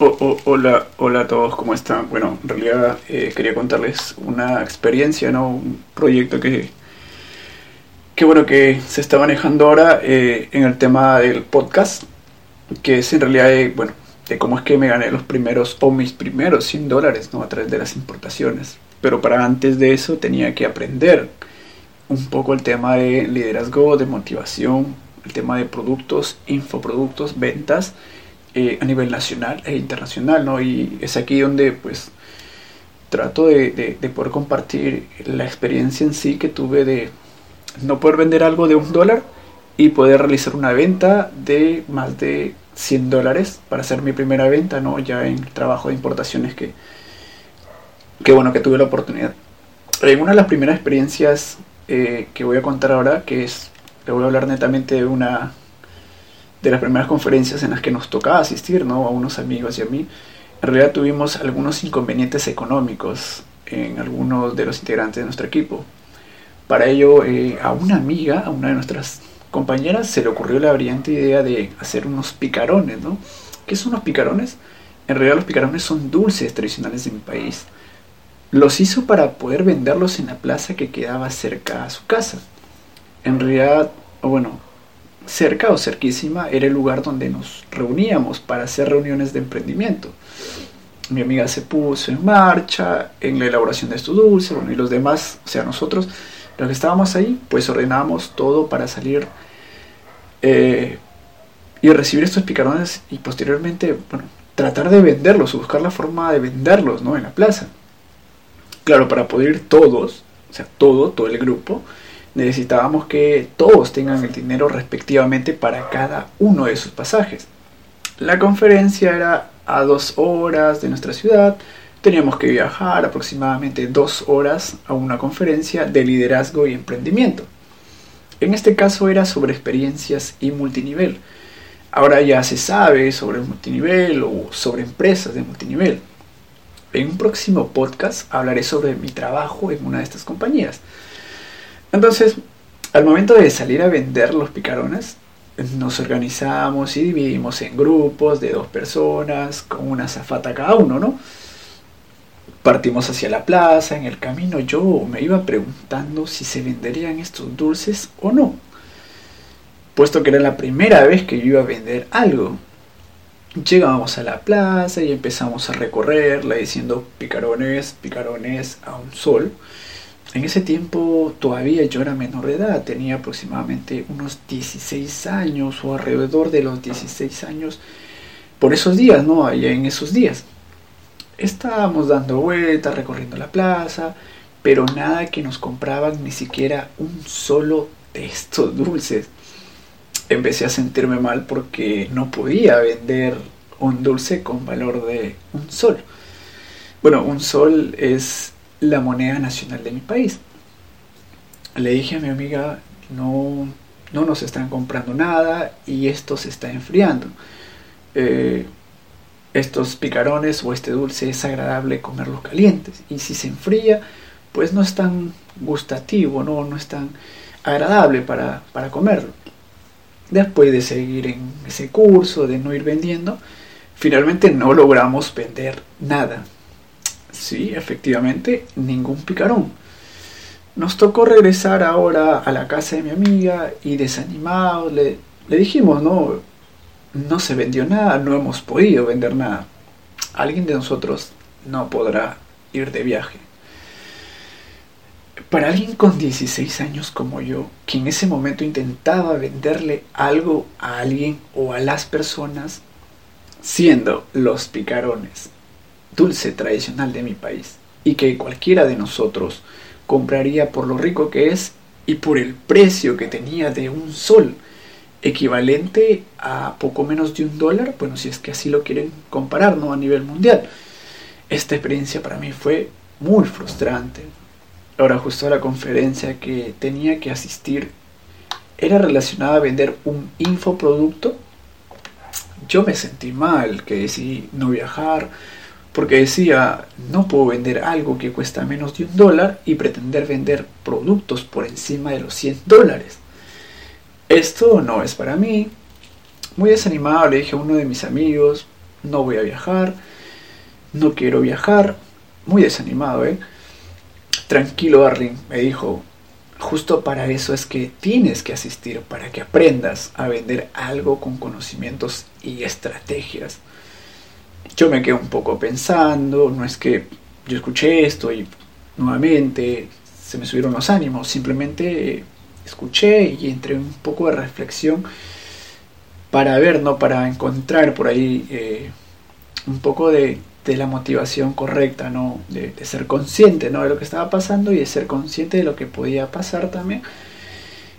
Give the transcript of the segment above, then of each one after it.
hola, hola a todos, ¿cómo están? Bueno, en realidad eh, quería contarles una experiencia, ¿no? Un proyecto que, que bueno, que se está manejando ahora eh, en el tema del podcast, que es en realidad, eh, bueno, de cómo es que me gané los primeros, o mis primeros 100 dólares, ¿no? A través de las importaciones. Pero para antes de eso tenía que aprender un poco el tema de liderazgo, de motivación, el tema de productos, infoproductos, ventas eh, a nivel nacional e internacional, ¿no? Y es aquí donde pues trato de, de, poder compartir la experiencia en sí que tuve de no poder vender algo de un dólar y poder realizar una venta de más de 100 dólares para hacer mi primera venta, ¿no? Ya en el trabajo de importaciones que, que bueno, que tuve la oportunidad. En una de las primeras experiencias eh, que voy a contar ahora, que es, le voy a hablar netamente de una de las primeras conferencias en las que nos tocaba asistir, ¿no? A unos amigos y a mí. En realidad tuvimos algunos inconvenientes económicos en algunos de los integrantes de nuestro equipo. Para ello, eh, a una amiga, a una de nuestras compañeras, se le ocurrió la brillante idea de hacer unos picarones, ¿no? ¿Qué son los picarones? En realidad los picarones son dulces tradicionales de mi país. Los hizo para poder venderlos en la plaza que quedaba cerca a su casa. En realidad, bueno, cerca o cerquísima era el lugar donde nos reuníamos para hacer reuniones de emprendimiento. Mi amiga se puso en marcha en la elaboración de estos dulces, y los demás, o sea, nosotros, los que estábamos ahí, pues ordenábamos todo para salir eh, y recibir estos picarones y posteriormente, bueno, tratar de venderlos, buscar la forma de venderlos, ¿no? En la plaza. Claro, para poder ir todos, o sea, todo, todo el grupo, necesitábamos que todos tengan el dinero respectivamente para cada uno de sus pasajes. La conferencia era a dos horas de nuestra ciudad, teníamos que viajar aproximadamente dos horas a una conferencia de liderazgo y emprendimiento. En este caso era sobre experiencias y multinivel. Ahora ya se sabe sobre el multinivel o sobre empresas de multinivel. En un próximo podcast hablaré sobre mi trabajo en una de estas compañías. Entonces, al momento de salir a vender los picarones, nos organizamos y dividimos en grupos de dos personas, con una zafata cada uno, ¿no? Partimos hacia la plaza, en el camino yo me iba preguntando si se venderían estos dulces o no, puesto que era la primera vez que yo iba a vender algo. Llegábamos a la plaza y empezamos a recorrerla diciendo picarones, picarones a un sol. En ese tiempo todavía yo era menor de edad, tenía aproximadamente unos 16 años o alrededor de los 16 años por esos días, ¿no? Allá en esos días. Estábamos dando vueltas, recorriendo la plaza, pero nada que nos compraban ni siquiera un solo de estos dulces. Empecé a sentirme mal porque no podía vender un dulce con valor de un sol. Bueno, un sol es la moneda nacional de mi país. Le dije a mi amiga, no, no nos están comprando nada y esto se está enfriando. Eh, estos picarones o este dulce es agradable comerlos calientes y si se enfría, pues no es tan gustativo, no, no es tan agradable para, para comerlo. Después de seguir en ese curso, de no ir vendiendo, finalmente no logramos vender nada. Sí, efectivamente, ningún picarón. Nos tocó regresar ahora a la casa de mi amiga y desanimados le, le dijimos, no, no se vendió nada, no hemos podido vender nada. Alguien de nosotros no podrá ir de viaje. Para alguien con 16 años como yo, que en ese momento intentaba venderle algo a alguien o a las personas, siendo los picarones dulce tradicional de mi país y que cualquiera de nosotros compraría por lo rico que es y por el precio que tenía de un sol, equivalente a poco menos de un dólar, bueno, si es que así lo quieren comparar, ¿no? A nivel mundial. Esta experiencia para mí fue muy frustrante. Ahora, justo la conferencia que tenía que asistir era relacionada a vender un infoproducto. Yo me sentí mal, que decidí no viajar, porque decía, no puedo vender algo que cuesta menos de un dólar y pretender vender productos por encima de los 100 dólares. Esto no es para mí. Muy desanimado le dije a uno de mis amigos, no voy a viajar, no quiero viajar, muy desanimado, ¿eh? Tranquilo, Arling, me dijo, justo para eso es que tienes que asistir, para que aprendas a vender algo con conocimientos y estrategias. Yo me quedé un poco pensando, no es que yo escuché esto y nuevamente se me subieron los ánimos, simplemente escuché y entré un poco de reflexión para ver, ¿no? Para encontrar por ahí eh, un poco de, la motivación correcta, ¿no? De, ser consciente, ¿no? De lo que estaba pasando y de ser consciente de lo que podía pasar también.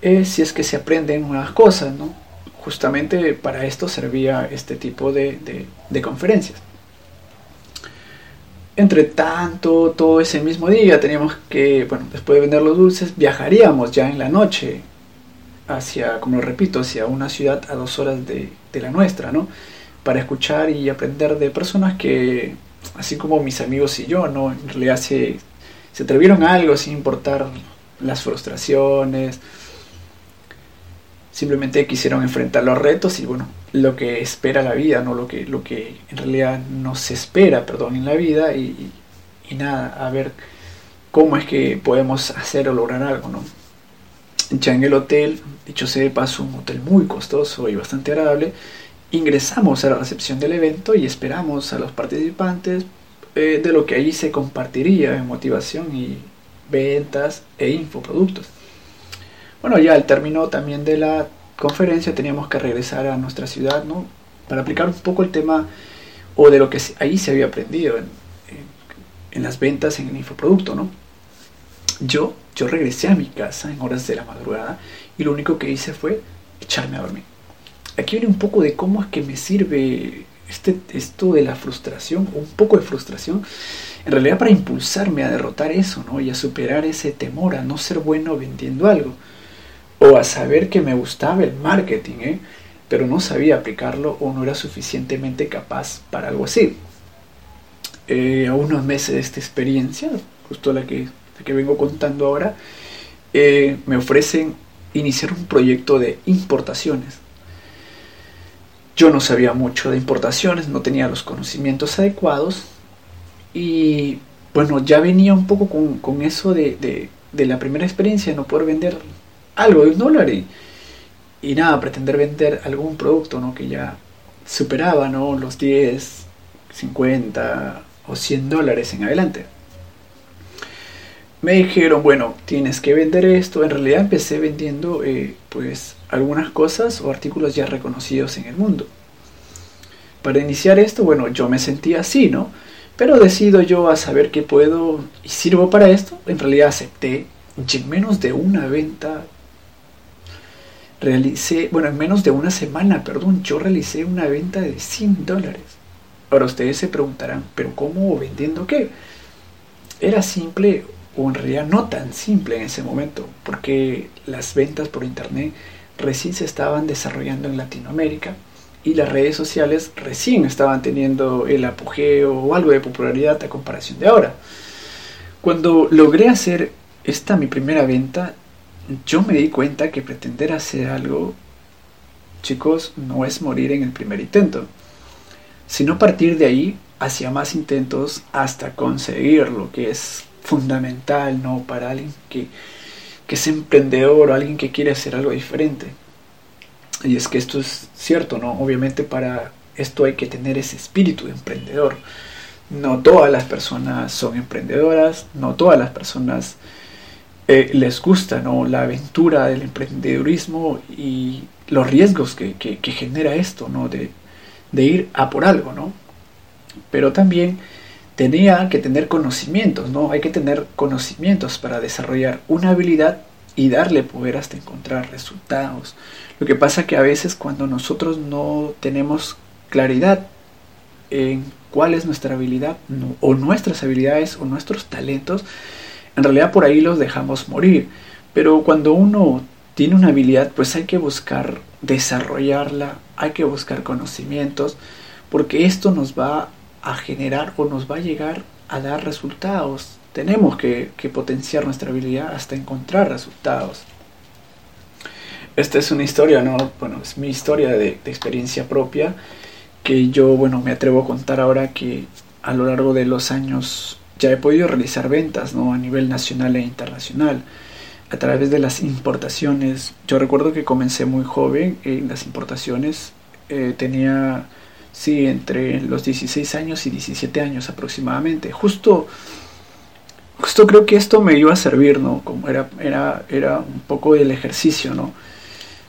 Eh, si es que se aprenden nuevas cosas, ¿no? Justamente para esto servía este tipo de, de conferencias. Entre tanto, todo ese mismo día teníamos que, bueno, después de vender los dulces, viajaríamos ya en la noche hacia, como lo repito, hacia una ciudad a dos horas de, la nuestra, ¿no? Para escuchar y aprender de personas que, así como mis amigos y yo, ¿no? En realidad se, se atrevieron a algo sin importar las frustraciones, simplemente quisieron enfrentar los retos y bueno, lo que espera la vida, no lo que, lo que en realidad nos espera, perdón, en la vida y, nada, a ver cómo es que podemos hacer o lograr algo, ¿no? Ya en el hotel, dicho sea de paso, un hotel muy costoso y bastante agradable, ingresamos a la recepción del evento y esperamos a los participantes eh, de lo que allí se compartiría en motivación y ventas e infoproductos. Bueno, ya al término también de la conferencia teníamos que regresar a nuestra ciudad, ¿no? Para aplicar un poco el tema o de lo que ahí se había aprendido en, en, las ventas en el infoproducto, ¿no? Yo, yo regresé a mi casa en horas de la madrugada y lo único que hice fue echarme a dormir. Aquí viene un poco de cómo es que me sirve este, esto de la frustración, un poco de frustración, en realidad para impulsarme a derrotar eso, ¿no? Y a superar ese temor a no ser bueno vendiendo algo o a saber que me gustaba el marketing, ¿eh? pero no sabía aplicarlo o no era suficientemente capaz para algo así. Eh, a unos meses de esta experiencia, justo la que, que vengo contando ahora, eh, me ofrecen iniciar un proyecto de importaciones. Yo no sabía mucho de importaciones, no tenía los conocimientos adecuados y bueno, ya venía un poco con, eso de, de, de, la primera experiencia no poder vender algo de un dólar y, y nada, pretender vender algún producto ¿no? que ya superaba ¿no? los 10, 50 o 100 dólares en adelante. Me dijeron, bueno, tienes que vender esto. En realidad empecé vendiendo eh, pues algunas cosas o artículos ya reconocidos en el mundo. Para iniciar esto, bueno, yo me sentía así, ¿no? Pero decido yo a saber que puedo y sirvo para esto. En realidad acepté y en menos de una venta realicé, bueno, en menos de una semana, perdón, yo realicé una venta de 100 dólares. Ahora ustedes se preguntarán, ¿pero cómo vendiendo qué? Era simple o en realidad no tan simple en ese momento, porque las ventas por internet recién se estaban desarrollando en Latinoamérica y las redes sociales recién estaban teniendo el apogeo o algo de popularidad a comparación de ahora. Cuando logré hacer esta mi primera venta, yo me di cuenta que pretender hacer algo, chicos, no es morir en el primer intento, sino partir de ahí hacia más intentos hasta conseguir lo que es fundamental, ¿no? Para alguien que, que es emprendedor o alguien que quiere hacer algo diferente. Y es que esto es cierto, ¿no? Obviamente para esto hay que tener ese espíritu de emprendedor. No todas las personas son emprendedoras, no todas las personas eh, les gusta ¿no? la aventura del emprendedurismo y los riesgos que, genera esto, ¿no? De, ir a por algo, ¿no? Pero también tenía que tener conocimientos, ¿no? Hay que tener conocimientos para desarrollar una habilidad y darle poder hasta encontrar resultados. Lo que pasa que a veces cuando nosotros no tenemos claridad en cuál es nuestra habilidad o nuestras habilidades o nuestros talentos, en realidad por ahí los dejamos morir. Pero cuando uno tiene una habilidad, pues hay que buscar desarrollarla, hay que buscar conocimientos, porque esto nos va a generar o nos va a llegar a dar resultados. Tenemos que, potenciar nuestra habilidad hasta encontrar resultados. Esta es una historia, ¿no? Bueno, es mi historia de, experiencia propia que yo, bueno, me atrevo a contar ahora que a lo largo de los años ya he podido realizar ventas, ¿no? A nivel nacional e internacional, a través de las importaciones. Yo recuerdo que comencé muy joven en las importaciones, eh, tenía, sí, entre los 16 años y 17 años aproximadamente. Justo, justo creo que esto me iba a servir, ¿no? Como era, era, era un poco del ejercicio, ¿no?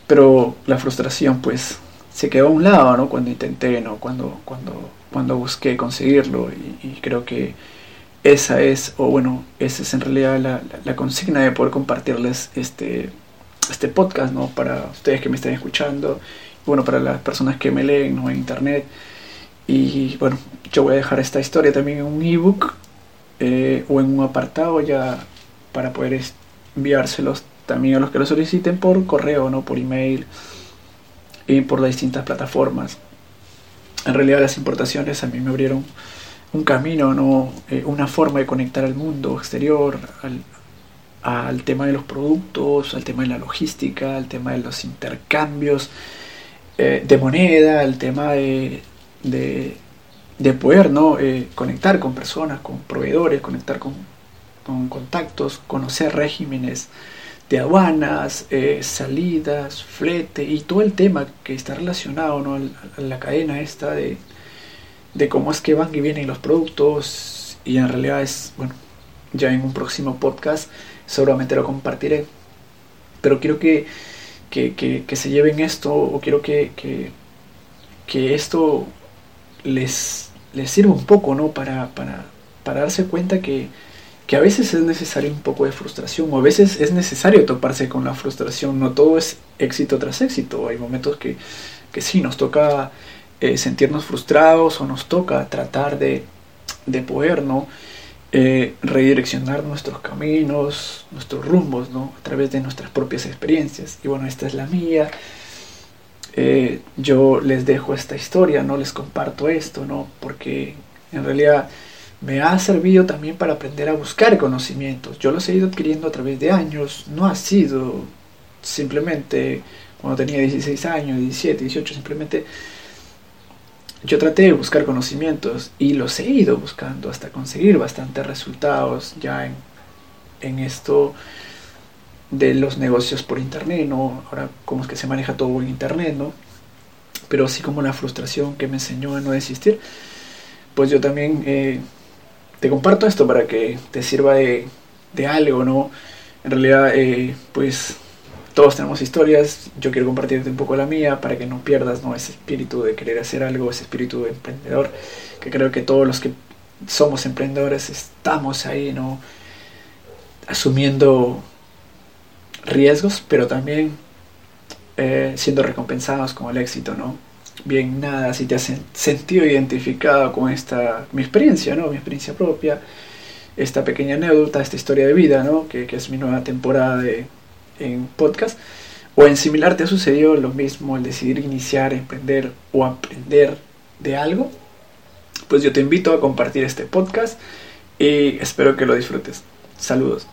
Pero la frustración, pues, se quedó a un lado, ¿no? Cuando intenté, ¿no? Cuando, cuando, cuando busqué conseguirlo y, creo que esa es, o bueno, esa es en realidad la, consigna de poder compartirles este, este podcast, ¿no? Para ustedes que me están escuchando, bueno, para las personas que me leen, ¿no? En internet. Y bueno, yo voy a dejar esta historia también en un ebook eh, o en un apartado ya para poder enviárselos también a los que lo soliciten por correo, ¿no? Por email y por las distintas plataformas. En realidad las importaciones a mí me abrieron un camino, ¿no? Eh, una forma de conectar al mundo exterior, al, tema de los productos, al tema de la logística, al tema de los intercambios eh, de moneda, al tema de, de, de poder ¿no? Eh, conectar con personas, con proveedores, conectar con, con contactos, conocer regímenes de aduanas, salidas, flete y todo el tema que está relacionado ¿no? a la cadena esta de, de cómo es que van y vienen los productos y en realidad es, bueno, ya en un próximo podcast seguramente lo compartiré. Pero quiero que, que, que, se lleven esto o quiero que, que, que esto les, les sirva un poco ¿no? para, para, para darse cuenta que, que a veces es necesario un poco de frustración o a veces es necesario toparse con la frustración. No todo es éxito tras éxito. Hay momentos que, que sí, nos toca eh, sentirnos frustrados o nos toca tratar de, de poder ¿no? Eh, redireccionar nuestros caminos, nuestros rumbos ¿no? a través de nuestras propias experiencias. Y bueno, esta es la mía. Eh, yo les dejo esta historia, no les comparto esto, ¿no? porque en realidad me ha servido también para aprender a buscar conocimientos. Yo los he ido adquiriendo a través de años, no ha sido simplemente cuando tenía 16 años, 17, 18, simplemente yo traté de buscar conocimientos y los he ido buscando hasta conseguir bastantes resultados ya en, en esto de los negocios por internet, ¿no? Ahora cómo es que se maneja todo en internet, ¿no? Pero así como la frustración que me enseñó a no desistir, pues yo también eh, te comparto esto para que te sirva de, algo, ¿no? En realidad, eh, pues todos tenemos historias, yo quiero compartirte un poco la mía para que no pierdas ¿no? ese espíritu de querer hacer algo, ese espíritu de emprendedor, que creo que todos los que somos emprendedores estamos ahí, ¿no? Asumiendo riesgos, pero también eh, siendo recompensados con el éxito, ¿no? bien nada, si te has sentido identificado con esta, mi experiencia, ¿no? Mi experiencia propia, esta pequeña anécdota, esta historia de vida, ¿no? Que, que es mi nueva temporada de, en podcast. O en similar te ha sucedido lo mismo, el decidir iniciar, emprender o aprender de algo. Pues yo te invito a compartir este podcast y espero que lo disfrutes. Saludos.